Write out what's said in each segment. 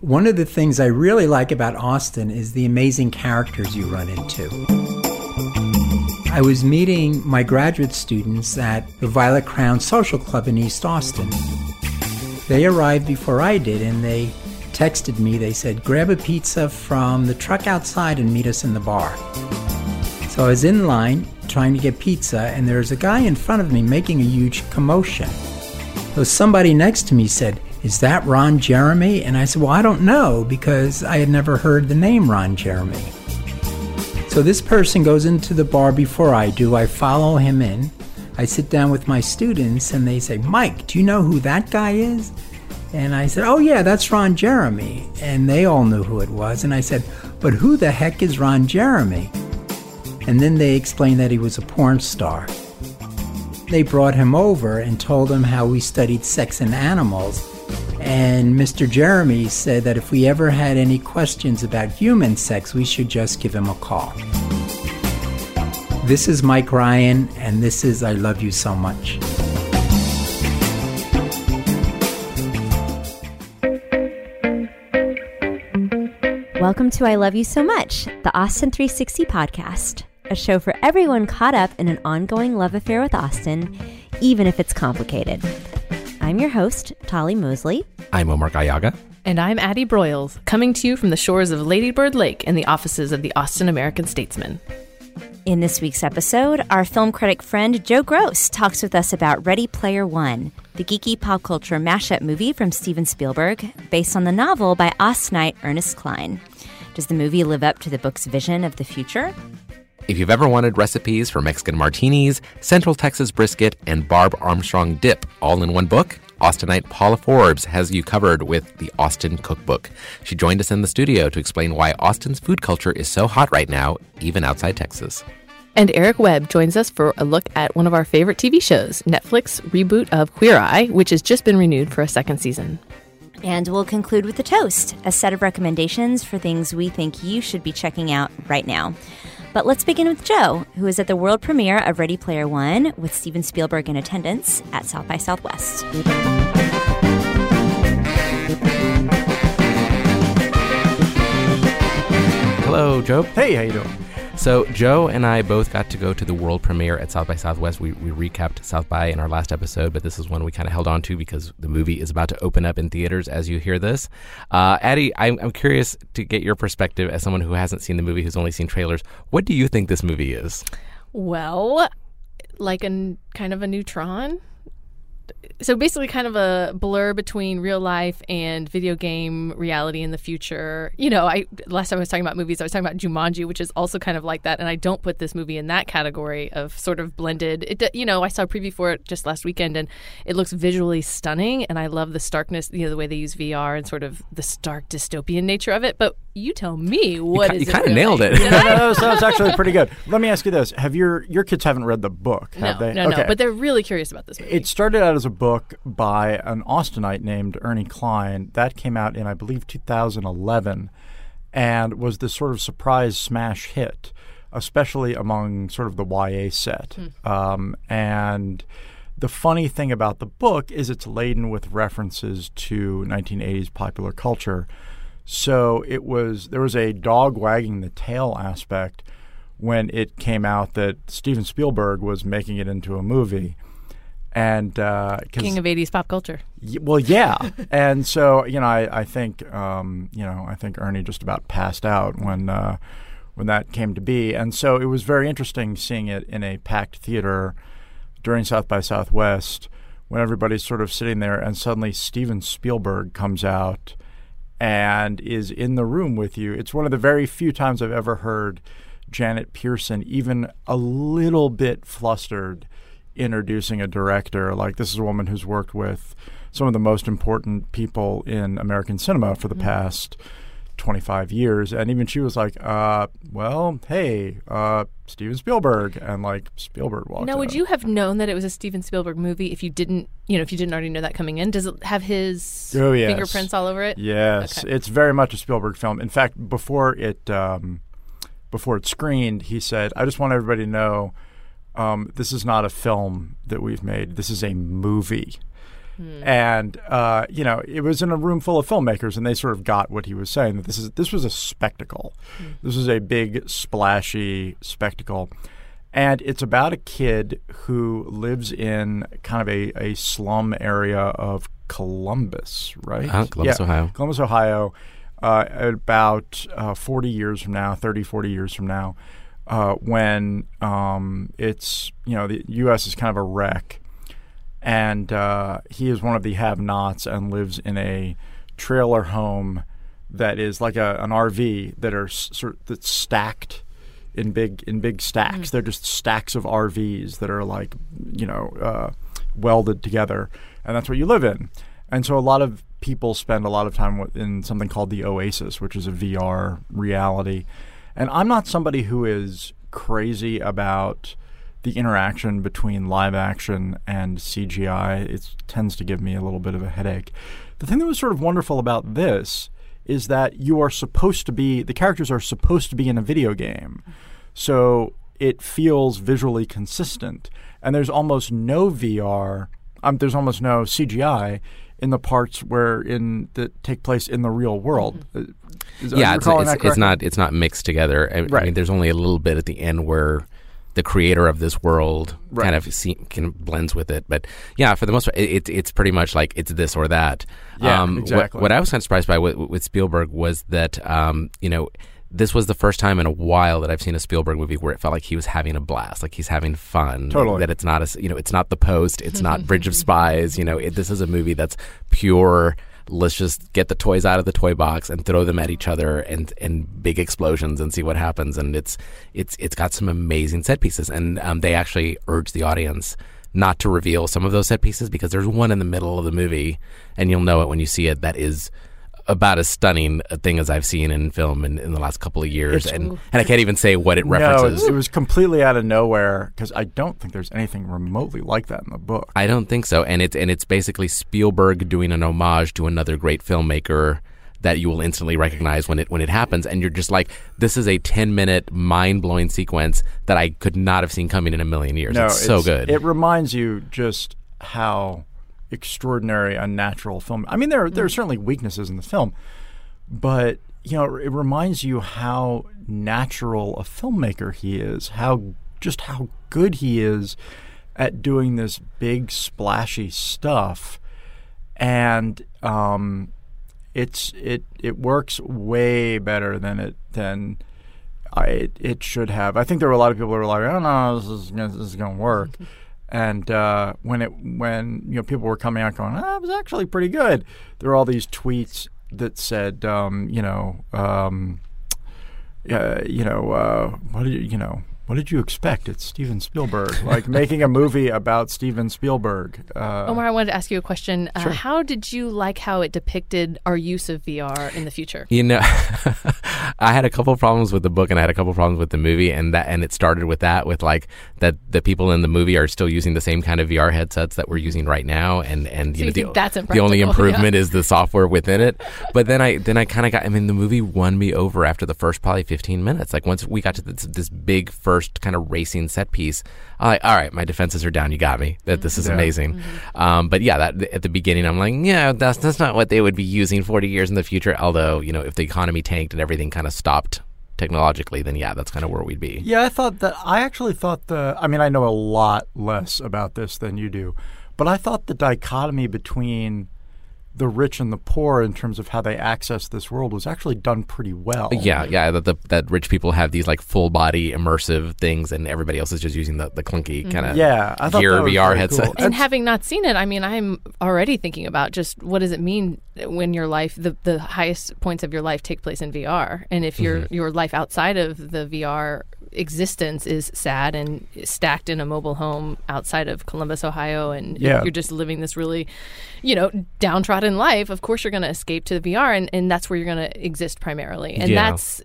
One of the things I really like about Austin is the amazing characters you run into. I was meeting my graduate students at the Violet Crown Social Club in East Austin. They arrived before I did and they texted me. They said, grab a pizza from the truck outside and meet us in the bar. So I was in line trying to get pizza, and there was a guy in front of me making a huge commotion. So somebody next to me said, Is that Ron Jeremy? And I said, Well, I don't know because I had never heard the name Ron Jeremy. So this person goes into the bar before I do. I follow him in. I sit down with my students and they say, Mike, do you know who that guy is? And I said, Oh, yeah, that's Ron Jeremy. And they all knew who it was. And I said, But who the heck is Ron Jeremy? And then they explained that he was a porn star. They brought him over and told him how we studied sex and animals. And Mr. Jeremy said that if we ever had any questions about human sex, we should just give him a call. This is Mike Ryan, and this is I Love You So Much. Welcome to I Love You So Much, the Austin 360 podcast, a show for everyone caught up in an ongoing love affair with Austin, even if it's complicated. I'm your host, Tolly Moseley. I'm Omar Gallaga. And I'm Addie Broyles, coming to you from the shores of Ladybird Lake in the offices of the Austin American Statesman. In this week's episode, our film critic friend Joe Gross talks with us about Ready Player One, the geeky pop culture mashup movie from Steven Spielberg, based on the novel by Austinite Ernest Cline. Does the movie live up to the book's vision of the future? If you've ever wanted recipes for Mexican martinis, Central Texas brisket, and Bob Armstrong dip all in one book, Austinite Paula Forbes has you covered with the Austin Cookbook. She joined us in the studio to explain why Austin's food culture is so hot right now, even outside Texas. And Eric Webb joins us for a look at one of our favorite TV shows, Netflix reboot of Queer Eye, which has just been renewed for a second season. And we'll conclude with the toast, a set of recommendations for things we think you should be checking out right now. But let's begin with Joe, who is at the world premiere of Ready Player One with Steven Spielberg in attendance at South by Southwest. Hello, Joe. Hey, how you doing? So Joe and I both got to go to the world premiere at South by Southwest. We, we recapped South by in our last episode, but this is one we kind of held on to because the movie is about to open up in theaters as you hear this. Uh, Addie, I'm, I'm curious to get your perspective as someone who hasn't seen the movie, who's only seen trailers. What do you think this movie is? Well, like a kind of a neutron so basically kind of a blur between real life and video game reality in the future. You know, I last time I was talking about movies, I was talking about Jumanji, which is also kind of like that, and I don't put this movie in that category of sort of blended. It, you know, I saw a preview for it just last weekend, and it looks visually stunning, and I love the starkness, you know, the way they use VR and sort of the stark dystopian nature of it. But you tell me what you, is you kind of nailed it. no, no, that was actually pretty good. Let me ask you this: Have your your kids haven't read the book? Have no, they? no, okay. no, but they're really curious about this movie. It started out as a book by an Austinite named Ernie Cline That came out in, I believe, 2011, and was this sort of surprise smash hit, especially among sort of the YA set. Um, and the funny thing about the book is it's laden with references to 1980s popular culture. So it was there was a dog wagging the tail aspect when it came out that Steven Spielberg was making it into a movie, and uh, King of 80s pop culture. Y- well, yeah, and so you know, I, I think um, you know, I think Ernie just about passed out when uh, when that came to be, and so it was very interesting seeing it in a packed theater during South by Southwest when everybody's sort of sitting there, and suddenly Steven Spielberg comes out and is in the room with you. It's one of the very few times I've ever heard Janet Pierson even a little bit flustered introducing a director. Like this is a woman who's worked with some of the most important people in American cinema for the mm-hmm. past 25 years. And even she was like, uh, well, hey, uh, Steven Spielberg. And like Spielberg walked Now, would out. you have known that it was a Steven Spielberg movie if you didn't, you know, if you didn't already know that coming in? Does it have his Oh, yes. fingerprints all over it? Yes, Okay. it's very much a Spielberg film. In fact, before it um, before it screened, he said, "I just want everybody to know um, this is not a film that we've made. This is a movie." And uh, you know, it was in a room full of filmmakers, and they sort of got what he was saying that this is this was a spectacle. This is a big, splashy spectacle, and it's about a kid who lives in kind of a, a slum area of Columbus, right? Uh, Columbus, Ohio. Columbus, Ohio, uh, about uh, 40 years from now, 30, 40 years from now, uh, when um, it's, you know, the U.S. is kind of a wreck. And uh, he is one of the have nots and lives in a trailer home that is like a, an RV that are sort that's stacked in big in big stacks. They're just stacks of RVs that are like you know uh, welded together, and that's what you live in. And so a lot of people spend a lot of time in something called the Oasis, which is a VR reality. And I'm not somebody who is crazy about the interaction between live action and CGI. It tends to give me a little bit of a headache. The thing that was sort of wonderful about this is that you are supposed to be the characters are supposed to be in a video game. So it feels visually consistent. And there's almost no VR, um, there's almost no CGI in the parts where in that take place in the real world. Uh, is- yeah, it's, it's, it's not it's not mixed together. I, I Right. mean, there's only a little bit at the end where the creator of this world Right. kind of see, can blends with it. But yeah, for the most part, it, it, it's pretty much like it's this or that. Yeah, um, what- exactly. What, I was kind of surprised by with, with Spielberg was that um, you know. This was the first time in a while that I've seen a Spielberg movie where it felt like he was having a blast, like he's having fun. Totally. That it's not a, you know, it's not The Post, it's not Bridge of Spies. You know, it, this is a movie that's pure let's just get the toys out of the toy box and throw them at each other and and big explosions and see what happens. And it's it's it's got some amazing set pieces. And um, they actually urge the audience not to reveal some of those set pieces because there's one in the middle of the movie and you'll know it when you see it that is about as stunning a thing as I've seen in film in, in the last couple of years It's- and and I can't even say what it references. it's- it was completely out of nowhere because I don't think there's anything remotely like that in the book. I don't think so. And it's and it's basically Spielberg doing an homage to another great filmmaker that you will instantly recognize when it when it happens and you're just like this is a 10 minute mind blowing sequence that I could not have seen coming in a million years. No, it's so good. It reminds you just how extraordinary unnatural film. I mean, there there are certainly weaknesses in the film, but you know, it reminds you how natural a filmmaker he is. How just how good he is at doing this big splashy stuff, and um, it's it it works way better than it than. I, it, it should have. I think there were a lot of people who were like, "Oh no, this is this is going to work," and uh, when it when you know people were coming out going, "Ah, it was actually pretty good," there were all these tweets that said, um, you know, um, uh, you know, uh, what did you, you know, what did you expect? It's Steven Spielberg, like making a movie about Steven Spielberg. Uh, Omar, I wanted to ask you a question. Uh, How did you like how it depicted our use of VR in the future? You know, I had a couple problems with the book, and I had a couple problems with the movie, and that and it started with that, with like that the people in the movie are still using the same kind of VR headsets that we're using right now, and and you you know think the, that's the only impractical, improvement is the software within it. But then I then I kind of got. I mean, the movie won me over after the first probably fifteen minutes. Like once we got to this, this big first kind of racing set piece, I'm like, all right, my defenses are down. You got me. That this is Yeah. amazing. Um, but yeah, that at the beginning, I'm like, yeah, that's that's not what they would be using 40 years in the future. Although you know, if the economy tanked and everything kind of stopped technologically, then yeah, that's kind of where we'd be. Yeah, I thought that. I actually thought the. I mean, I know a lot less about this than you do, but I thought the dichotomy between the rich and the poor in terms of how they access this world was actually done pretty well. Yeah, yeah, that the, that rich people have these like full body immersive things, and everybody else is just using the, the clunky kind of Yeah, I thought gear VR very headset. cool. And having not seen it, I mean, I'm already thinking about just what does it mean when your life, the, the highest points of your life take place in VR, and if your Mm-hmm. your life outside of the VR existence is sad and stacked in a mobile home outside of Columbus, Ohio, and Yeah. you're just living this really, you know, downtrodden life. Of course, you're going to escape to the VR, and, and that's where you're going to exist primarily. And Yeah. that's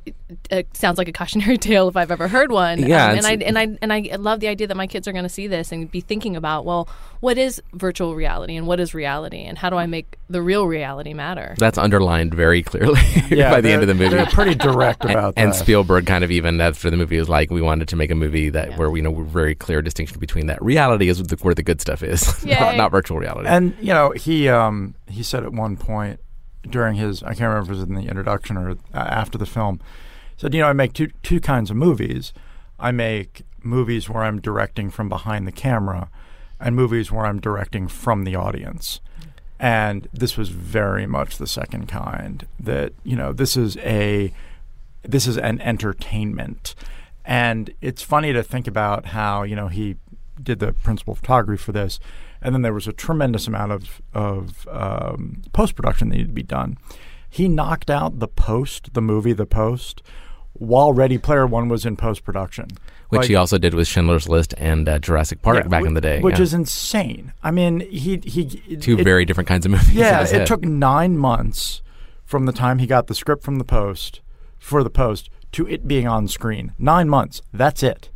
uh, sounds like a cautionary tale if I've ever heard one. Yeah, Um, and I and I and I love the idea that my kids are going to see this and be thinking about, well, what is virtual reality and what is reality and how do I make the real reality matter? That's underlined very clearly by the end of the movie. They're pretty direct about and that. And Spielberg kind of even after the movie was like, we wanted to make a movie that where we know we're very clear distinction between that reality is the, where the good stuff is, not, not virtual reality. And you know, he um, he said at one point during his I can't remember if it was in the introduction or uh, after the film, said, you know, I make two two kinds of movies. I make movies where I'm directing from behind the camera, and movies where I'm directing from the audience. And this was very much the second kind. That you know, this is a this is an entertainment. And it's funny to think about how, you know, he did the principal photography for this, and then there was a tremendous amount of, of um, post production that needed to be done. He knocked out the post, the movie, the post, while Ready Player One was in post production. which he also did with Schindler's List and uh, Jurassic Park back in the day. Which yeah. is insane. I mean, he. he two it- very different kinds of movies. yeah, it head. took nine months from the time he got the script from the post for the post to it being on screen. Nine months. That's it.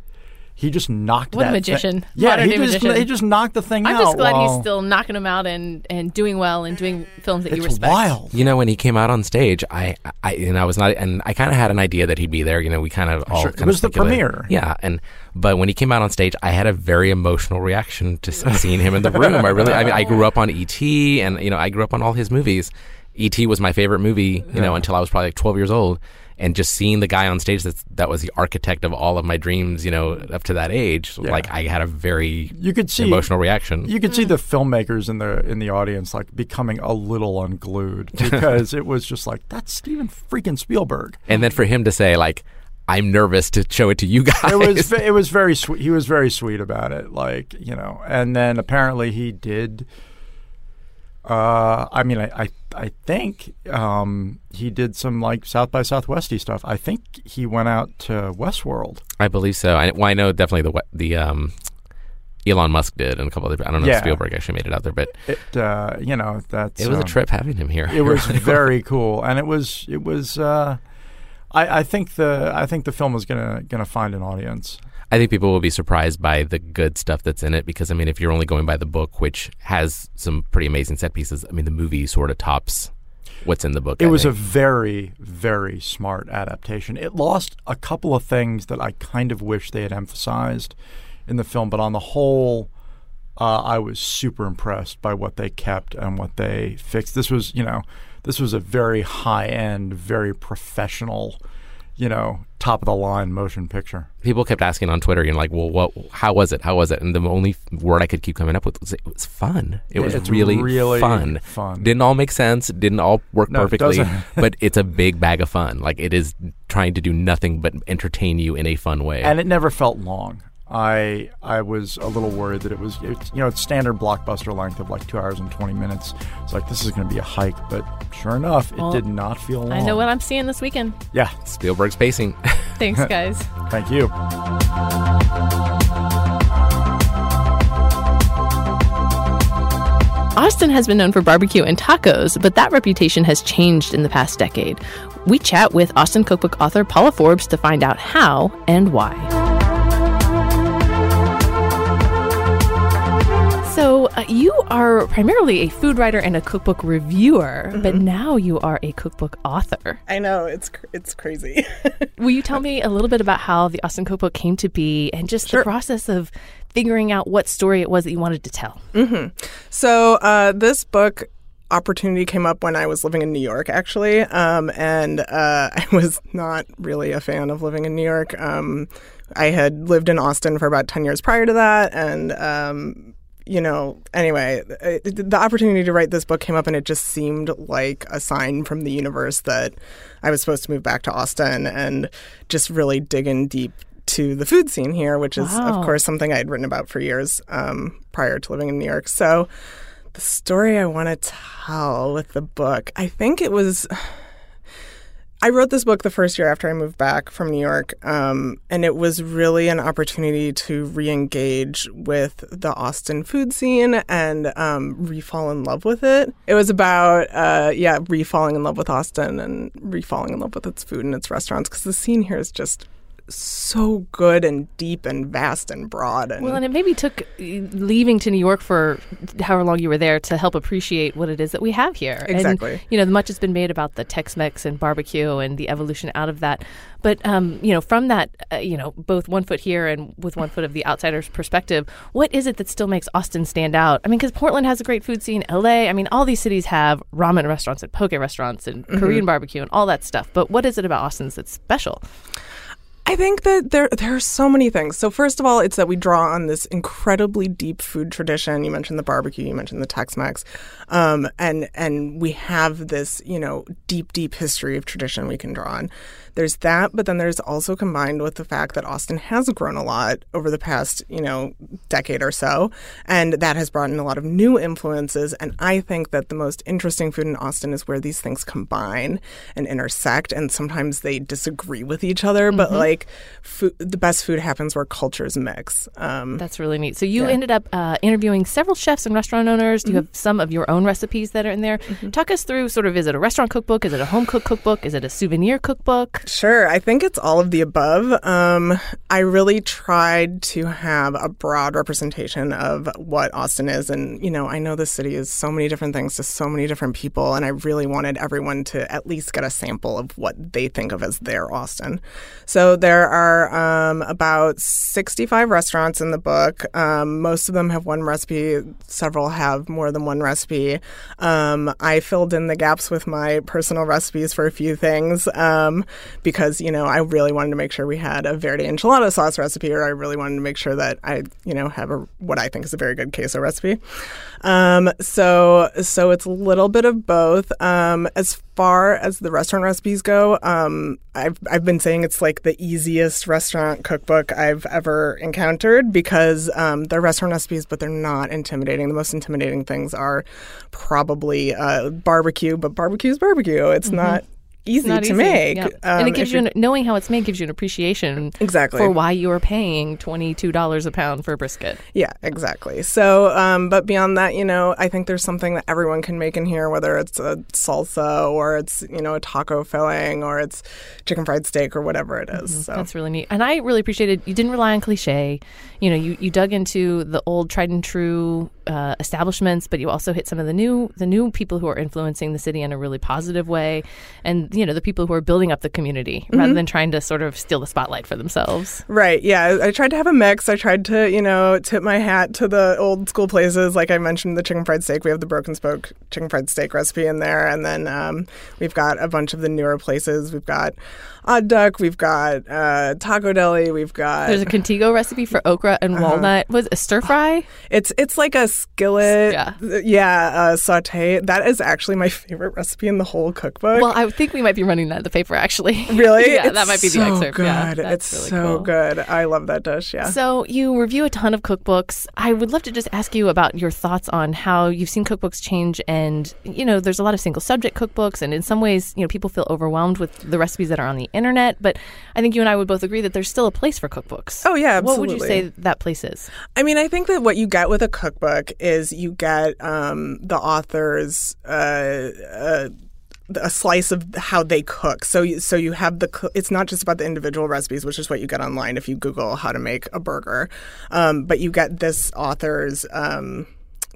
He just knocked What a that thi- magician. yeah, he just magician. he just knocked the thing out. I'm just glad while- he's still knocking them out and, and doing well and doing films that you It's respect. wild. You know, when he came out on stage, I, I and I was not, and I kind of had an idea that he'd be there. You know, we kind of all Sure. It kind was of the speculated. premiere. Yeah, and but when he came out on stage, I had a very emotional reaction to seeing him in the room. I really, I mean, I grew up on ET, and you know, I grew up on all his movies. ET was my favorite movie, you know, until I was probably like 12 years old. And just seeing the guy on stage that's, that was the architect of all of my dreams, you know, up to that age, like I had a very You could see emotional reaction. You could see hmm. the filmmakers in the in the audience like becoming a little unglued because it was just like that's Steven freaking Spielberg. and then for him to say like, "I'm nervous to show it to you guys," It was it was very sweet. He was very sweet about it, like you know. And then apparently he did. Uh, I mean, I I, I think um, he did some like South by Southwesty stuff. I think he went out to Westworld. I believe so. I, well, I know definitely the the um, Elon Musk did, and a couple other. I don't know Yeah. if Spielberg actually made it out there, but It uh, you know that's it was a um, trip having him here. It was very cool, and it was it was. Uh, I, I think the I think the film is gonna gonna find an audience. I think people will be surprised by the good stuff that's in it because I mean, if you're only going by the book, which has some pretty amazing set pieces, I mean, the movie sort of tops what's in the book. It I was a very, very smart adaptation. It lost a couple of things that I kind of wish they had emphasized in the film, but on the whole, uh, I was super impressed by what they kept and what they fixed. This was, you know, this was a very high end, very professional, you know, top of the line motion picture. people kept asking on Twitter, you know, like, well, what? How was it? How was it? And the only word I could keep coming up with was it was fun. It was It's really, really fun. fun. Didn't all make sense. Didn't all work No, perfectly. doesn't. but it's a big bag of fun. Like it is trying to do nothing but entertain you in a fun way. and it never felt long. I I was a little worried that it was it's, you know it's standard blockbuster length of like two hours and twenty minutes. It's like this is going to be a hike, but sure enough, it Well, did not feel long. I know what I'm seeing this weekend. Yeah, Spielberg's pacing. Thanks, guys. thank you. Austin has been known for barbecue and tacos, but that reputation has changed in the past decade. We chat with Austin cookbook author Paula Forbes to find out how and why. So, uh, you are primarily a food writer and a cookbook reviewer, but now you are a cookbook author. I know it's cr- it's crazy. Will you tell me a little bit about how the Austin Cookbook came to be and just the process of figuring out what story it was that you wanted to tell? so uh, this book opportunity came up when I was living in New York, actually, um, and uh, I was not really a fan of living in New York. Um, I had lived in Austin for about ten years prior to that, and um, you know, anyway, it, the opportunity to write this book came up, and it just seemed like a sign from the universe that I was supposed to move back to Austin and just really dig in deep to the food scene here, which is, Wow. of course, something I had written about for years um, prior to living in New York. So, the story I want to tell with the book, I think it was. I wrote this book the first year after I moved back from New York, um, and it was really an opportunity to re-engage with the Austin food scene and um, re-fall in love with it. It was about, uh, yeah, re-falling in love with Austin and re-falling in love with its food and its restaurants because the scene here is just so good and deep and vast and broad. And Well, and it maybe took uh, leaving to New York for however long you were there to help appreciate what it is that we have here. Exactly. And, you know, much has been made about the Tex-Mex and barbecue and the evolution out of that. But, um, you know, from that, uh, you know, both one foot here and with one foot of the outsider's perspective, what is it that still makes Austin stand out? I mean, because Portland has a great food scene, LA, I mean, all these cities have ramen restaurants and poke restaurants and Korean barbecue and all that stuff. But what is it about Austin's that's special? I think that there there are so many things. So first of all, it's that we draw on this incredibly deep food tradition. You mentioned the barbecue, you mentioned the Tex-Mex, um, and and we have this you know deep deep history of tradition we can draw on. There's that, but then there's also combined with the fact that Austin has grown a lot over the past you know decade or so, and that has brought in a lot of new influences. And I think that the most interesting food in Austin is where these things combine and intersect, and sometimes they disagree with each other, but like food, the best food happens where cultures mix. Um, That's really neat. So you ended up uh, interviewing several chefs and restaurant owners. Mm-hmm. You have some of your own recipes that are in there. Talk us through sort of is it a restaurant cookbook? Is it a home cook cookbook? Is it a souvenir cookbook? Sure, I think it's all of the above. Um, I really tried to have a broad representation of what Austin is, and you know, I know the city is so many different things to so many different people, and I really wanted everyone to at least get a sample of what they think of as their Austin. So there are um, about sixty-five restaurants in the book. Um, most of them have one recipe. Several have more than one recipe. Um, I filled in the gaps with my personal recipes for a few things um, because you know I really wanted to make sure we had a verde enchilada sauce recipe, or I really wanted to make sure that I you know have a what I think is a very good queso recipe. Um, so so it's a little bit of both. Um, as far as the restaurant recipes go, um, I've I've been saying it's like the easiest restaurant cookbook I've ever encountered because um, they're restaurant recipes, but they're not intimidating. The most intimidating things are probably uh, barbecue, but barbecue is barbecue. It's not easy to easy. make. Yeah. Um, and it gives you an, knowing how it's made gives you an appreciation Exactly. for why you are paying twenty two dollars a pound for a brisket. Yeah, exactly. So, um, but beyond that, you know, I think there's something that everyone can make in here, whether it's a salsa or it's, you know, a taco filling or it's chicken fried steak or whatever it is. So, That's really neat. And I really appreciated you didn't rely on cliche. You know, you, you dug into the old tried and true uh, establishments, but you also hit some of the new the new people who are influencing the city in a really positive way, and you know the people who are building up the community Mm-hmm. rather than trying to sort of steal the spotlight for themselves. Right. Yeah. I tried to have a mix. I tried to, you know, tip my hat to the old school places. Like I mentioned, the chicken fried steak. We have the broken spoke chicken fried steak recipe in there. And then um, we've got a bunch of the newer places. We've got Odd Duck. We've got uh, Taco Deli. We've got. There's a Contigo recipe for okra and Uh-huh. walnut. Was a stir fry? It's it's like a skillet, Yeah. yeah, uh, saute. That is actually my favorite recipe in the whole cookbook. Well, I think we might be running that in the paper actually. really, yeah, It's that might be so the excerpt. Good. Yeah, that's it's really so cool. good. I love that dish. Yeah. So you review a ton of cookbooks. I would love to just ask you about your thoughts on how you've seen cookbooks change and you know there's a lot of single subject cookbooks and in some ways, you know, people feel overwhelmed with the recipes that are on the internet, but I think you and I would both agree that there's still a place for cookbooks. Oh, yeah, absolutely. What would you say that place is? I mean, I think that what you get with a cookbook is you get um, the author's. Uh, uh, a slice of how they cook. So, you, so you have the. It's not just about the individual recipes, which is what you get online if you Google how to make a burger, um, but you get this author's um,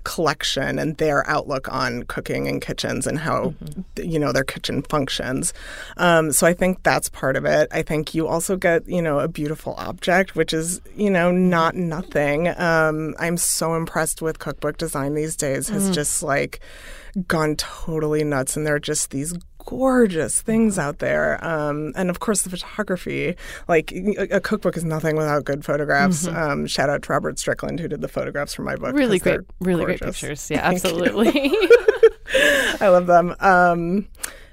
collection and their outlook on cooking and kitchens and how you know their kitchen functions. Um, so I think that's part of it. I think you also get you know a beautiful object, which is you know not nothing. Um, I'm so impressed with cookbook design these days. Has just like gone totally nuts, and there are just these gorgeous things out there. Um, and of course, the photography. Like a, a cookbook is nothing without good photographs. Um, shout out to Robert Strickland who did the photographs for my book. Really great really great pictures. Yeah, Thank absolutely. I love them. Um,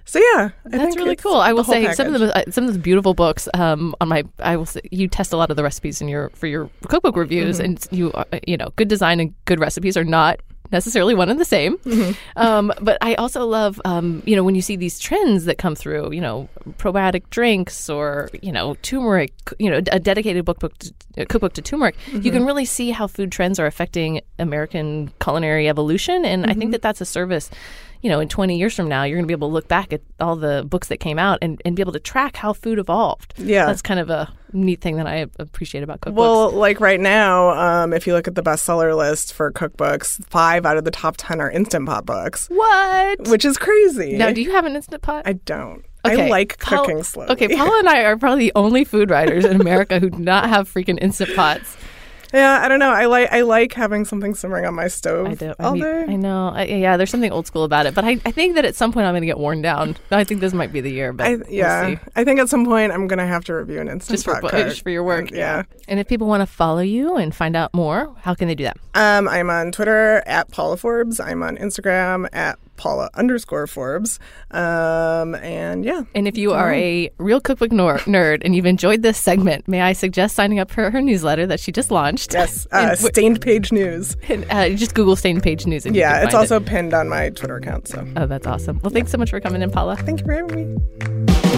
so yeah, I That's really cool. I will say some of the uh, some of the beautiful books um, on my. I will say you test a lot of the recipes in your for your cookbook reviews, Mm-hmm. and you uh, you know good design and good recipes are not necessarily one and the same. Um, but I also love, um, you know, when you see these trends that come through, you know, probiotic drinks or, you know, turmeric, you know, a dedicated book, book to, uh, cookbook to turmeric, you can really see how food trends are affecting American culinary evolution. And I think that that's a service you know, in 20 years from now, you're going to be able to look back at all the books that came out and, and be able to track how food evolved. Yeah. That's kind of a neat thing that I appreciate about cookbooks. Well, like right now, um, if you look at the bestseller list for cookbooks, five out of the top 10 are Instant Pot books, what? which is crazy. Now, do you have an Instant Pot? I don't. Okay, I like Paul- cooking slowly. Okay, Paula and I are probably the only food writers in America who do not have freaking Instant Pots. Yeah, I don't know. I like I like having something simmering on my stove I do. all I, mean, day. I know. I, yeah, there's something old school about it. But I, I think that at some point I'm going to get worn down. I think this might be the year. But I, we'll yeah, see. I think at some point I'm gonna have to review an instant just for pot cook. just for your work. And, yeah. And if people want to follow you and find out more, how can they do that? Um, I'm on Twitter at Paula Forbes. I'm on Instagram at Paula underscore Forbes. Um, and yeah, And if you are a real cookbook nor- nerd and you've enjoyed this segment, may I suggest signing up for her newsletter that she just launched? yes, uh, And stained page news. and, uh, just Google Stained Page News. And Yeah, it's also It. pinned on my Twitter account. So Oh, that's awesome. Well, thanks so much for coming in, Paula. thank you for having me.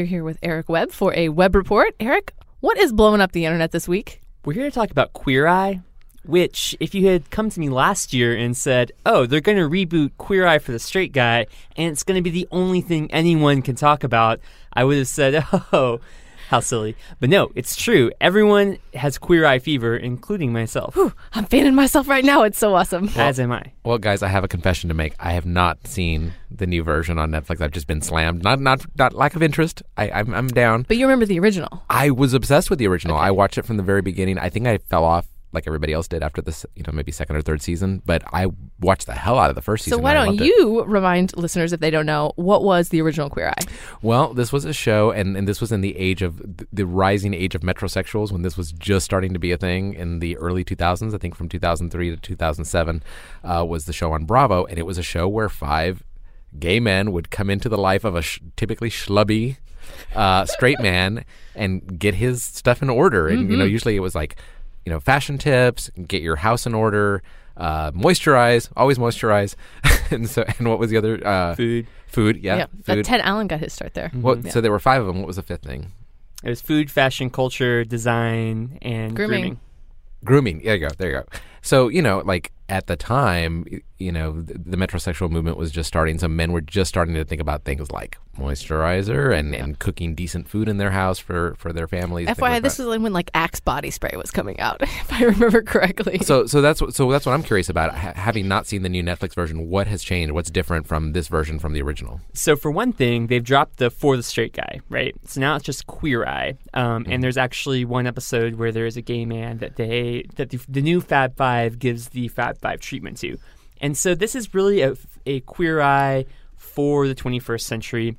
Are here with Eric Webb for a Webb Report. Eric, what is blowing up the internet this week? We're here to talk about Queer Eye, which, if you had come to me last year and said, oh, they're going to reboot Queer Eye for the straight guy, and it's going to be the only thing anyone can talk about, I would have said, oh, how silly. But no, it's true. Everyone has Queer Eye fever, including myself, I'm fanning myself right now. It's so awesome. as am I. Well, guys, I have a confession to make. I have not seen the new version on Netflix. I've just been slammed. Not not not lack of interest. I, I'm I'm down. But you remember the original. I was obsessed with the original. I watched it from the very beginning. I think I fell off like everybody else did after this, you know, maybe second or third season. But I watched the hell out of the first So season. why and don't loved it. you remind listeners, if they don't know, what was the original Queer Eye? Well, this was a show, and, and this was in the age of the rising age of metrosexuals when this was just starting to be a thing in the early 2000s. I think from 2003 to 2007 uh, was the show on Bravo, and it was a show where five gay men would come into the life of a sh- typically schlubby uh, straight man and get his stuff in order. And you know, usually it was like you know fashion tips, get your house in order. Uh, moisturize, always moisturize, and so and what was the other uh, Food. Food, yeah, Uh, food. Ted Allen got his start there. What, So there were five of them. What was the fifth thing? It was food, fashion, culture, design, and Grooming. grooming. Grooming. There you go. There you go. So you know, like at the time, you know, the, the metrosexual movement was just starting. So men were just starting to think about things like moisturizer and, and cooking decent food in their house for for their families. FYI, like this that. was when like Axe body spray was coming out, if I remember correctly. So so that's what so that's what I'm curious about. Ha- having not seen the new Netflix version, what has changed? What's different from this version from the original? So for one thing, they've dropped the for the straight guy, right? So now it's just queer eye, um, and there's actually one episode where there is a gay man that they that the, the new Fab Five gives the Fab Five treatment to, and so this is really a, a queer eye for the 21st century.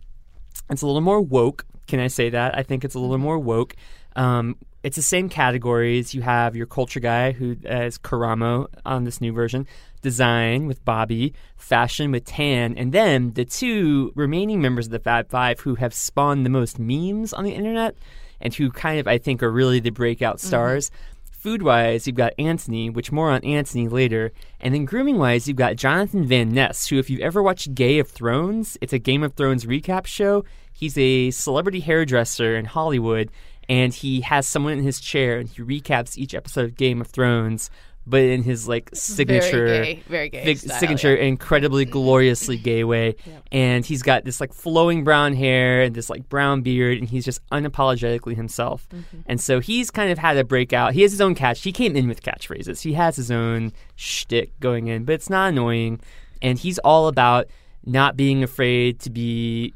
It's a little more woke. Can I say that? I think it's a little more woke. Um, it's the same categories. You have your culture guy, who is Karamo on this new version, design with Bobby, fashion with Tan, and then the two remaining members of the Fab Five who have spawned the most memes on the internet and who kind of, I think, are really the breakout stars. Food wise, you've got Anthony, which more on Anthony later. And then grooming wise, you've got Jonathan Van Ness, who, if you've ever watched Gay of Thrones, it's a Game of Thrones recap show. He's a celebrity hairdresser in Hollywood, and he has someone in his chair, and he recaps each episode of Game of Thrones, but in his like signature, very gay, very gay fig- style, signature, yeah. incredibly gloriously gay way. And he's got this like flowing brown hair and this like brown beard, and he's just unapologetically himself. Mm-hmm. And so he's kind of had a breakout. He has his own catch. He came in with catchphrases. He has his own shtick going in, but it's not annoying. And he's all about not being afraid to be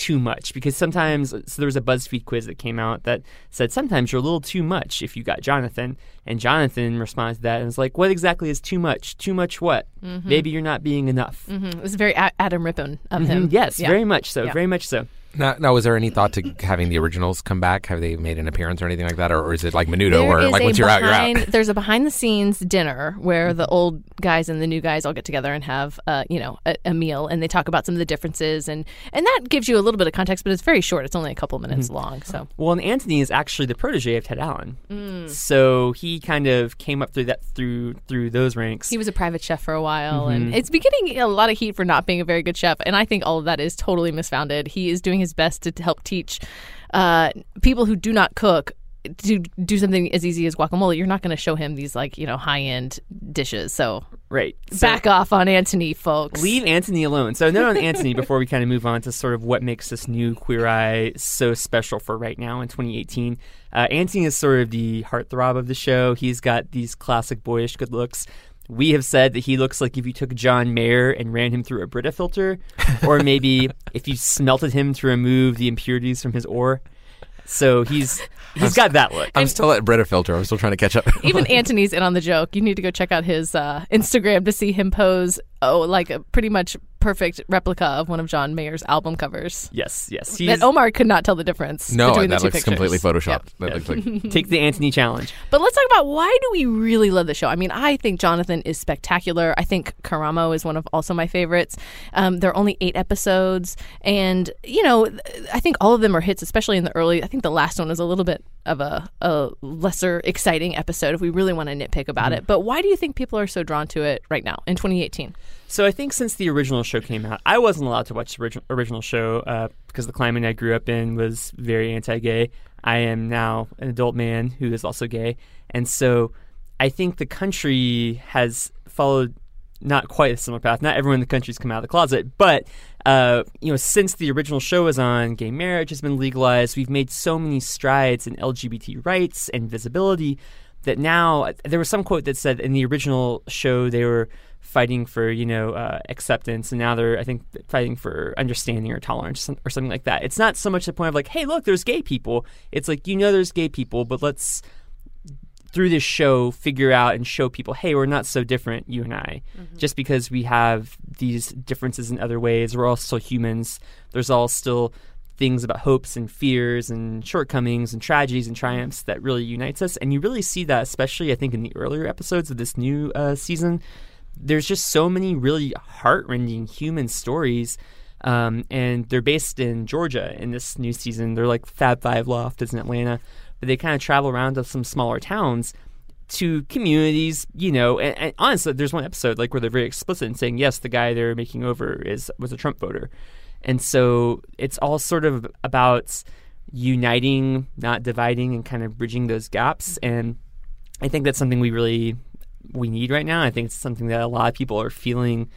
too much because sometimes so there was a BuzzFeed quiz that came out that said sometimes you're a little too much if you got Jonathan and Jonathan responds to that and was like what exactly is too much too much what maybe you're not being enough Mhm. It was very A- Adam Rippon of him. Mhm, yes Yeah. very much so Yeah. very much so Now, now, was there any thought to having the originals come back? Have they made an appearance or anything like that, or, or is it like Menudo, There where is like a once you're out, you're out? There's a behind the scenes dinner where the old guys and the new guys all get together and have, uh, you know, a, a meal, and they talk about some of the differences, and and that gives you a little bit of context, but it's very short. It's only a couple minutes Mm-hmm. long, so Well, and Anthony is actually the protege of Ted Allen, so he kind of came up through that through through those ranks. he was a private chef for a while, and it's been getting a lot of heat for not being a very good chef, and I think all of that is totally misfounded. He is doing his best to, to help teach uh, people who do not cook. To do something as easy as guacamole, you're not going to show him these like you know high end dishes. So right. So- back off on Anthony, folks. Leave Anthony alone. So, note on Anthony before we kind of move on to sort of what makes this new Queer Eye so special for right now in 2018. Uh, Anthony is sort of the heartthrob of the show. He's got these classic boyish good looks. We have said that he looks like if you took John Mayer and ran him through a Brita filter, or maybe if you smelted him to remove the impurities from his ore. So he's he's got that look. I'm still at Brita filter. I'm still trying to catch up. Even Anthony's in on the joke. You need to go check out his uh, Instagram to see him pose. Oh, like a pretty much perfect replica of one of John Mayer's album covers. yes, yes. And He's, Omar could not tell the difference. no, between the that two looks pictures. completely photoshopped. That Yeah. looks like take the Anthony challenge. But let's talk about why do we really love the show? I mean, I think Jonathan is spectacular. I think Karamo is one of also my favorites. Um, there are only eight episodes, and you know, I think all of them are hits, especially in the early. I think the last one was a little bit of a, a lesser exciting episode if we really want to nitpick about it. But why do you think people are so drawn to it right now in 2018? So I think since the original show came out, I wasn't allowed to watch the original, show uh, because the climate I grew up in was very anti-gay. I am now an adult man who is also gay, and so I think the country has followed not quite a similar path. Not everyone in the country's come out of the closet, but uh, you know, since the original show was on, gay marriage has been legalized. We've made so many strides in LGBT rights and visibility that now there was some quote that said in the original show they were fighting for you know uh, acceptance and now they're i think fighting for understanding or tolerance or something like that. It's not so much the point of like hey look there's gay people. It's like you know there's gay people but let's through this show figure out and show people hey we're not so different you and i. Just because we have these differences in other ways we're all still humans. There's all still things about hopes and fears and shortcomings and tragedies and triumphs that really unites us. And you really see that especially i think in the earlier episodes of this new uh, season there's just so many really heart-rending human stories um, and they're based in georgia in this new season they're like fab five loft is in atlanta but they kind of travel around to some smaller towns to communities, you know, and, and honestly, there's one episode like where they're very explicit in saying, yes, the guy they're making over is was a Trump voter, and so it's all sort of about uniting, not dividing, and kind of bridging those gaps. And I think that's something we really we need right now. I think it's something that a lot of people are feeling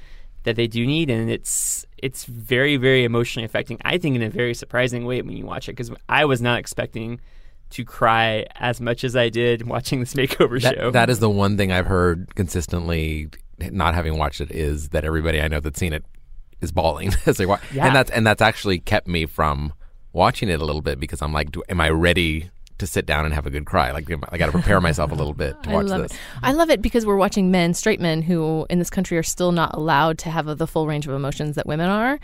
that they do need, and it's it's very very emotionally affecting. I think in a very surprising way when you watch it because I was not expecting to cry as much as I did watching this makeover that, show. that is the one thing I've heard consistently, not having watched it, is that everybody I know that's seen it is bawling as they watch, Yeah. and that's and that's actually kept me from watching it a little bit because I'm like, do, am I ready to sit down and have a good cry? Like, I got to prepare myself a little bit to I watch love this. it. I love it because we're watching men, straight men, who in this country are still not allowed to have the full range of emotions that women are.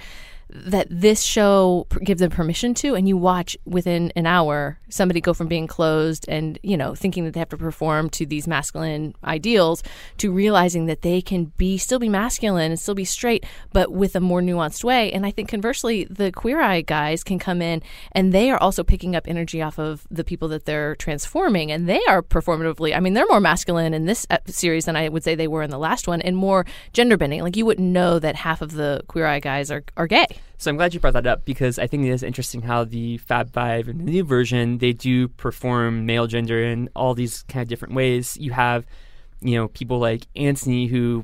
That this show gives them permission to, and you watch within an hour somebody go from being closed and you know thinking that they have to perform to these masculine ideals to realizing that they can be still be masculine and still be straight, but with a more nuanced way. And I think conversely, the queer eye guys can come in and they are also picking up energy off of the people that they're transforming, and they are performatively. I mean, they're more masculine in this uh, series than I would say they were in the last one, and more gender bending. Like you wouldn't know that half of the queer eye guys are are gay. So I'm glad you brought that up because I think it is interesting how the Fab Five and the new version they do perform male gender in all these kind of different ways. You have, you know, people like Anthony who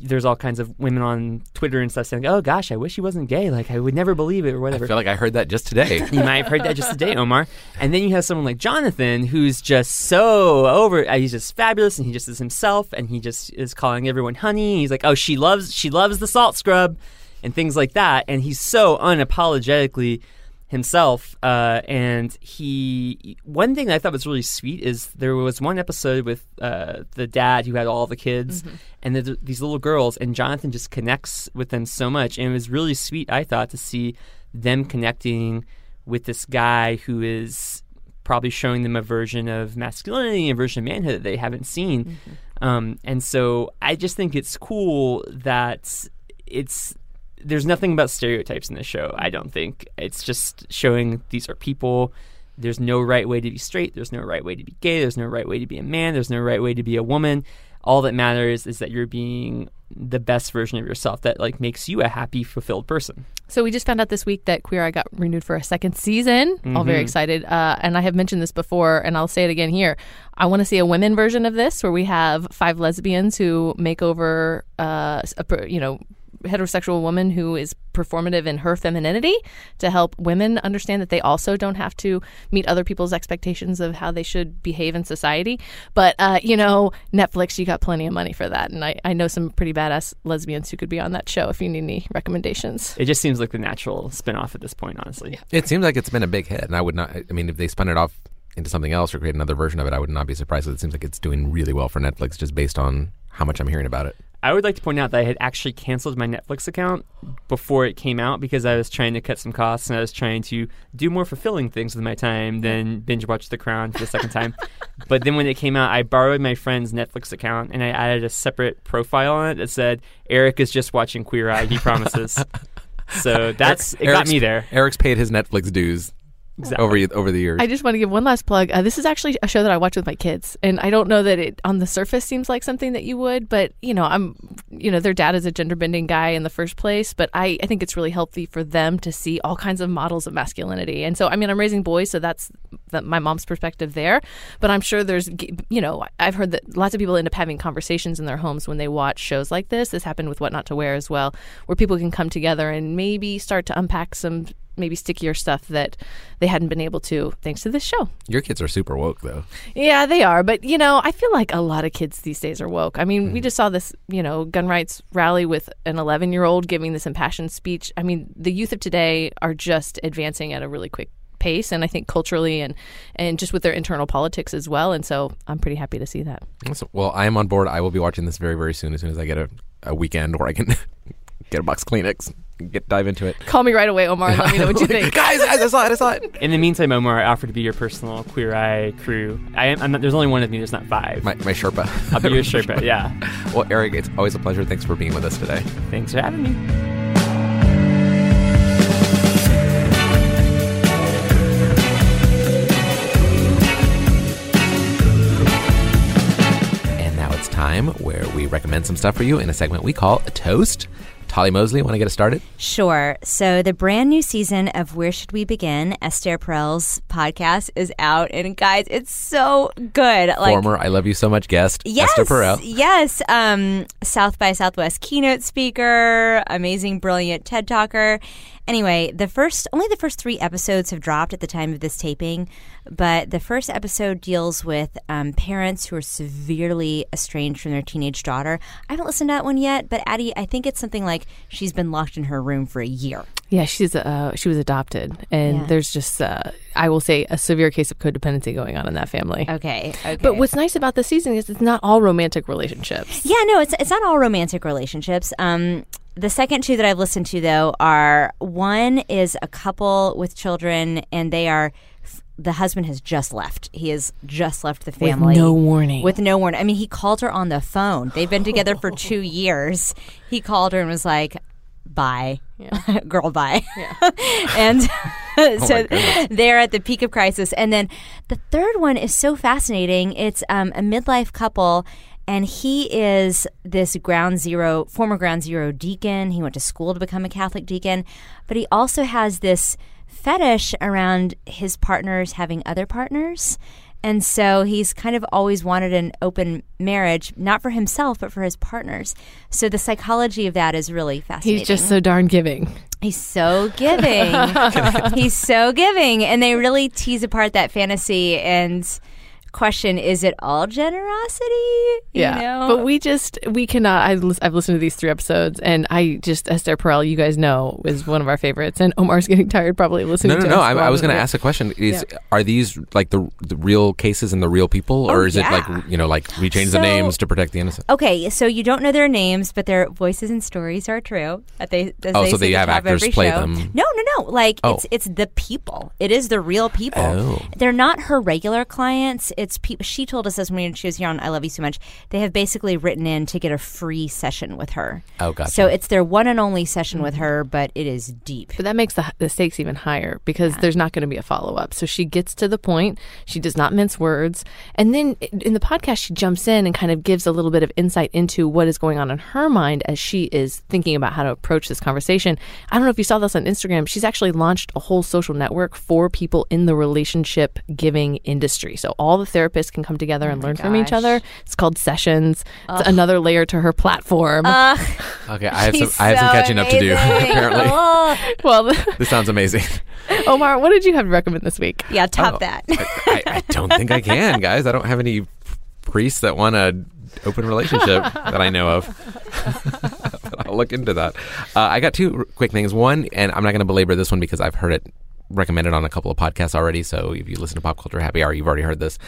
there's all kinds of women on Twitter and stuff saying, "Oh gosh, I wish he wasn't gay. Like I would never believe it or whatever." I feel like I heard that just today. you might have heard that just today, Omar. And then you have someone like Jonathan, who's just so over. uh, He's just fabulous, and he just is himself, and he just is calling everyone honey. He's like, oh, she loves, she loves the salt scrub, and things like that. And he's so unapologetically himself. Uh, and he, one thing that I thought was really sweet is there was one episode with uh, the dad who had all the kids, and the, these little girls, and Jonathan just connects with them so much, and it was really sweet. I thought to see them connecting with this guy who is probably showing them a version of masculinity, a version of manhood that they haven't seen. Um, and so I just think it's cool that it's there's nothing about stereotypes in this show. I don't think it's just showing these are people. There's no right way to be straight. There's no right way to be gay. There's no right way to be a man. There's no right way to be a woman. All that matters is that you're being the best version of yourself that like makes you a happy, fulfilled person. So we just found out this week that Queer Eye got renewed for a second season. All very excited. Uh, and I have mentioned this before, and I'll say it again here. I want to see a women version of this, where we have five lesbians who make over, uh, a, you know, heterosexual woman who is performative in her femininity to help women understand that they also don't have to meet other people's expectations of how they should behave in society. But, uh, you know, Netflix, you got plenty of money for that. And I, I know some pretty badass lesbians who could be on that show if you need any recommendations. It just seems like the natural spin-off at this point, honestly. It seems like it's been a big hit, and I would not. I mean, if they spun it off into something else or create another version of it, I would not be surprised. It seems like it's doing really well for Netflix, just based on how much I'm hearing about it. I would like to point out that I had actually canceled my Netflix account before it came out because I was trying to cut some costs and I was trying to do more fulfilling things with my time than binge watch The Crown for the second time. but then when it came out, I borrowed my friend's Netflix account and I added a separate profile on it that said, Eric is just watching Queer Eye, he promises. so that's, it got me there. Eric's paid his Netflix dues Exactly. over over the years. I just want to give one last plug. Uh, this is actually a show that I watch with my kids, and I don't know that it on the surface seems like something that you would, but you know, I'm, you know, their dad is a gender bending guy in the first place, but I, I think it's really healthy for them to see all kinds of models of masculinity, and so I mean, I'm raising boys, so that's the, my mom's perspective there, but I'm sure there's, you know, I've heard that lots of people end up having conversations in their homes when they watch shows like this. This happened with What Not to Wear as well, where people can come together and maybe start to unpack some maybe stickier stuff that they hadn't been able to thanks to this show. Your kids are super woke, though. Yeah, they are. But, you know, I feel like a lot of kids these days are woke. I mean, we hmm. just saw this, you know, gun rights rally with an 11 year old giving this impassioned speech. I mean, the youth of today are just advancing at a really quick pace. And I think culturally and, and just with their internal politics as well. And so I'm pretty happy to see that. So- well, I am on board. I will be watching this very, very soon. As soon as I get a, a weekend where I can get a box of Kleenex, get dive into it. Call me right away, Omar, and let me know what you think. guys, guys, I saw it. I saw it. In the meantime, Omar, I offer to be your personal Queer Eye crew. I am, I'm not, there's only one of me, there's not five. My, my Sherpa. I'll be your Sherpa, yeah. well, Eric, it's always a pleasure. Thanks for being with us today. Thanks for having me. And now it's time where we recommend some stuff for you in a segment we call a toast. Tolly Moseley, want to get us started? Sure. So the brand new season of Where Should We Begin, Esther Perel's podcast is out, and guys, it's so good. Like Former I Love You So Much guest, Yes, Esther Perel. yes. Um, South by Southwest keynote speaker, amazing, brilliant TED talker. Anyway, the first only the first three episodes have dropped at the time of this taping, but the first episode deals with um, parents who are severely estranged from their teenage daughter. I haven't listened to that one yet, but Addie, I think it's something like she's been locked in her room for a year. Yeah, she's uh, she was adopted, and Yeah. there's just uh, I will say a severe case of codependency going on in that family. Okay, okay. But what's nice about this season is it's not all romantic relationships. Yeah, no, it's it's not all romantic relationships. Um, the second two that I've listened to though are one is a couple with children, and they are the husband has just left. He has just left the family With no warning. With no warning. I mean, he called her on the phone. They've been together for two years. He called her and was like, "Bye, girl, bye." Yeah. and so they're at the peak of crisis. And then the third one is so fascinating. It's um, a midlife couple. And he is this ground zero, former ground zero deacon. He went to school to become a Catholic deacon, but he also has this fetish around his partners having other partners. And so he's kind of always wanted an open marriage, not for himself, but for his partners. So the psychology of that is really fascinating. He's just so darn giving. He's so giving. He's so giving. And they really tease apart that fantasy and question: Is it all generosity? You yeah, know? but we just we cannot. I lis- I've listened to these three episodes, and I just Esther Perel, you guys know, is one of our favorites, and Omar's getting tired probably listening. To. No, no, to no. us I, I was going to ask a question: Is are these like the the real cases and the real people, oh, or Oh, is it like you know, like we change the names to protect the innocent? Okay, so you don't know their names, but their voices and stories are true. That they, Oh, they so say they have actors every play show. them. No, no, no. Like Oh. it's it's the people. It is the real people. Oh. They're not her regular clients. It's people. She told us this when she was here on I Love You So Much. They have basically written in to get a free session with her. Oh, gotcha. So it's their one and only session with mm-hmm. her, but it is deep. But that makes the, the stakes even higher because there's not going to be a follow up. So she gets to the point. She does not mince words. And then in the podcast, she jumps in and kind of gives a little bit of insight into what is going on in her mind as she is thinking about how to approach this conversation. I don't know if you saw this on Instagram. She's actually launched a whole social network for people in the relationship giving industry. So all the therapists can come together and learn from each other. It's called Sessions. It's another layer to her platform. Okay, I have some She's I have some so catching up to do. Apparently, Oh. well, this sounds amazing. Omar, what did you have to recommend this week? Yeah, top Oh, that. I, I don't think I can, guys. I don't have any priests that want a open relationship that I know of. I'll look into that. Uh, I got two r- quick things. One, and I'm not going to belabor this one because I've heard it recommended on a couple of podcasts already. So if you listen to Pop Culture Happy Hour, you've already heard this.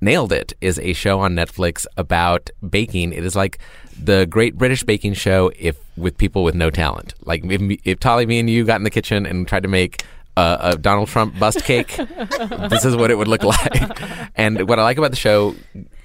Nailed It is a show on Netflix about baking. It is like the Great British Baking Show if with people with no talent. Like if, if Tolly, me, and you got in the kitchen and tried to make a, a Donald Trump bust cake, this is what it would look like. And what I like about the show,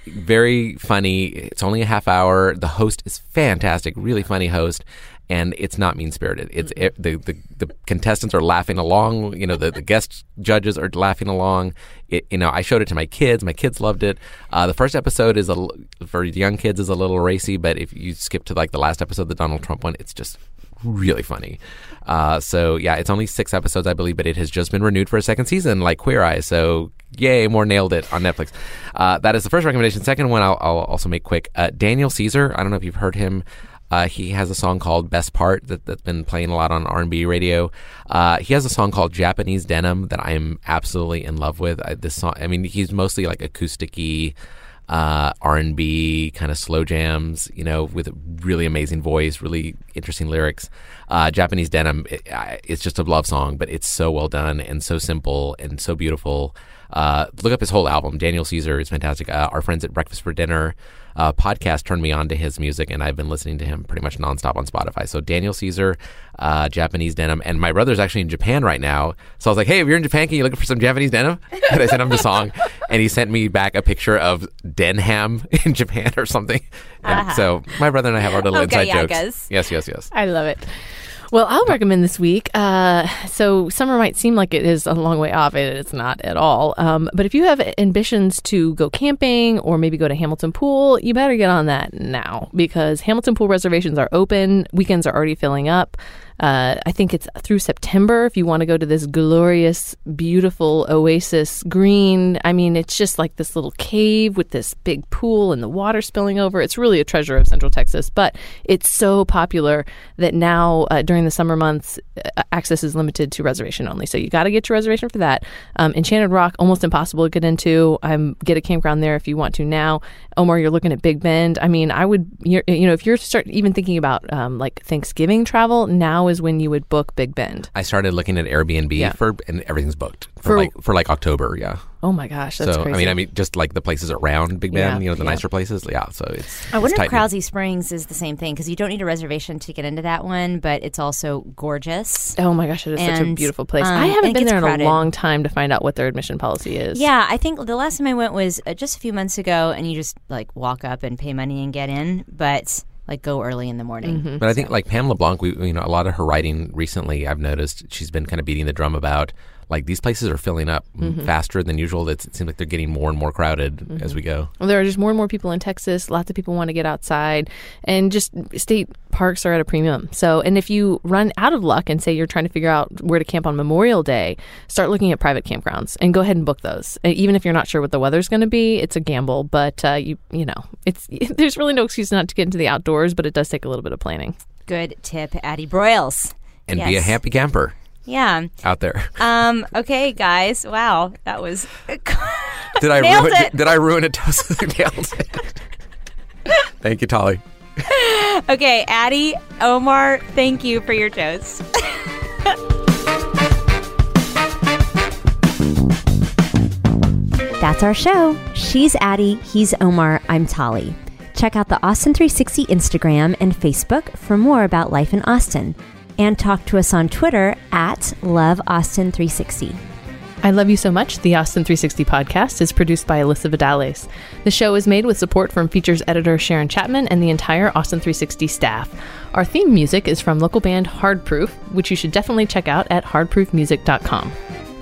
very funny. It's only a half hour. The host is fantastic, really funny host. And it's not mean spirited. It's it, the, the the contestants are laughing along. You know, the, the guest judges are laughing along. It, you know, I showed it to my kids. My kids loved it. Uh, the first episode is a for young kids is a little racy, but if you skip to like the last episode, the Donald Trump one, it's just really funny. Uh, so yeah, it's only six episodes, I believe, but it has just been renewed for a second season, like Queer Eye. So yay, more nailed it on Netflix. Uh, that is the first recommendation. Second one, I'll, I'll also make quick. Uh, Daniel Caesar. I don't know if you've heard him. Uh, he has a song called "Best Part" that, that's been playing a lot on R and B radio. Uh, he has a song called "Japanese Denim" that I am absolutely in love with. I, this song, I mean, he's mostly like acousticy uh, R&B kind of slow jams, you know, with a really amazing voice, really interesting lyrics. Uh, Japanese Denim, it, it's just a love song, but it's so well done and so simple and so beautiful. Uh, look up his whole album. Daniel Caesar is fantastic. Uh, our friends at Breakfast for Dinner uh, podcast turned me on to his music, and I've been listening to him pretty much nonstop on Spotify. So Daniel Caesar, uh, Japanese denim, and my brother's actually in Japan right now. So I was like, "Hey, if you're in Japan, can you look for some Japanese denim?" And I sent him the song, and he sent me back a picture of Denham in Japan or something. And so my brother and I have our little Okay, inside yeah, jokes. guys. Yes, yes, yes. I love it. Well, I'll recommend this week. Uh, so, summer might seem like it is a long way off. It, it's not at all. Um, but if you have ambitions to go camping or maybe go to Hamilton Pool, you better get on that now because Hamilton Pool reservations are open. Weekends are already filling up. Uh, I think it's through September if you want to go to this glorious, beautiful oasis green. I mean, it's just like this little cave with this big pool and the water spilling over. It's really a treasure of Central Texas, but it's so popular that now uh, during the summer months, uh, access is limited to reservation only. So you got to get your reservation for that. Um, Enchanted Rock, almost impossible to get into. Um, get a campground there if you want to now. Omar, you're looking at Big Bend. I mean, I would, you know, if you're start even thinking about um, like Thanksgiving travel, now is when you would book Big Bend. I started looking at Airbnb Yeah. for, and everything's booked for, For- like for like October. Yeah. Oh my gosh, that's so crazy. I mean, I mean, just like the places around Big Bend, Yeah, you know, the yeah. nicer places. Yeah. So it's. I wonder it's if tightening. Krause Springs is the same thing because you don't need a reservation to get into that one, but it's also gorgeous. Oh my gosh, it is such a beautiful place. um, I haven't been there in crowded. a long time to find out what their admission policy is. Yeah, I think the last time I went was uh, just a few months ago, and you just like walk up and pay money and get in, but like go early in the morning. Mm-hmm. But I think like Pam LeBlanc, we you know a lot of her writing recently. I've noticed she's been kind of beating the drum about like these places are filling up Mm-hmm. faster than usual. It's, it seems like they're getting more and more crowded as we go. Well, there are just more and more people in Texas. Lots of people want to get outside, and just state parks are at a premium. So, and if you run out of luck and say you're trying to figure out where to camp on Memorial Day, start looking at private campgrounds and go ahead and book those. And even if you're not sure what the weather's going to be, it's a gamble, but uh, you you know it's there's really no excuse not to get into the outdoors, but it does take a little bit of planning. Good tip, Addie Broyles. And be a happy camper Yeah. out there. Um. Okay, guys. Wow, that was Did I Nailed ruin it. Did I ruin it? Nailed it. Thank you, Tolly. Okay, Addie, Omar, thank you for your toast. That's our show. She's Addie, he's Omar, I'm Tolly. Check out the Austin 360 Instagram and Facebook for more about life in Austin. And talk to us on Twitter at LoveAustin360. I Love You So Much, the Austin 360 podcast, is produced by Alyssa Vidales. The show is made with support from features editor Sharon Chapman and the entire Austin 360 staff. Our theme music is from local band Hard Proof, which you should definitely check out at hardproofmusic.com.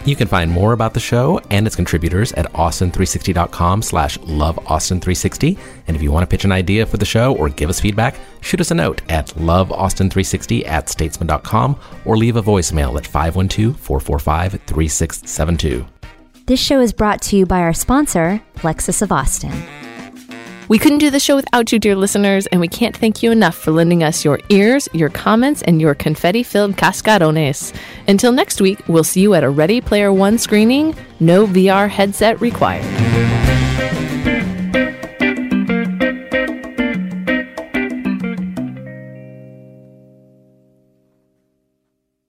You can find more about the show and its contributors at austin360.com slash loveaustin360. And if you want to pitch an idea for the show or give us feedback, shoot us a note at loveaustin360 at statesman.com or leave a voicemail at 512-445-3672. This show is brought to you by our sponsor, Lexus of Austin. We couldn't do the show without you, dear listeners, and we can't thank you enough for lending us your ears, your comments, and your confetti filled cascarones. Until next week, we'll see you at a Ready Player One screening. No VR headset required.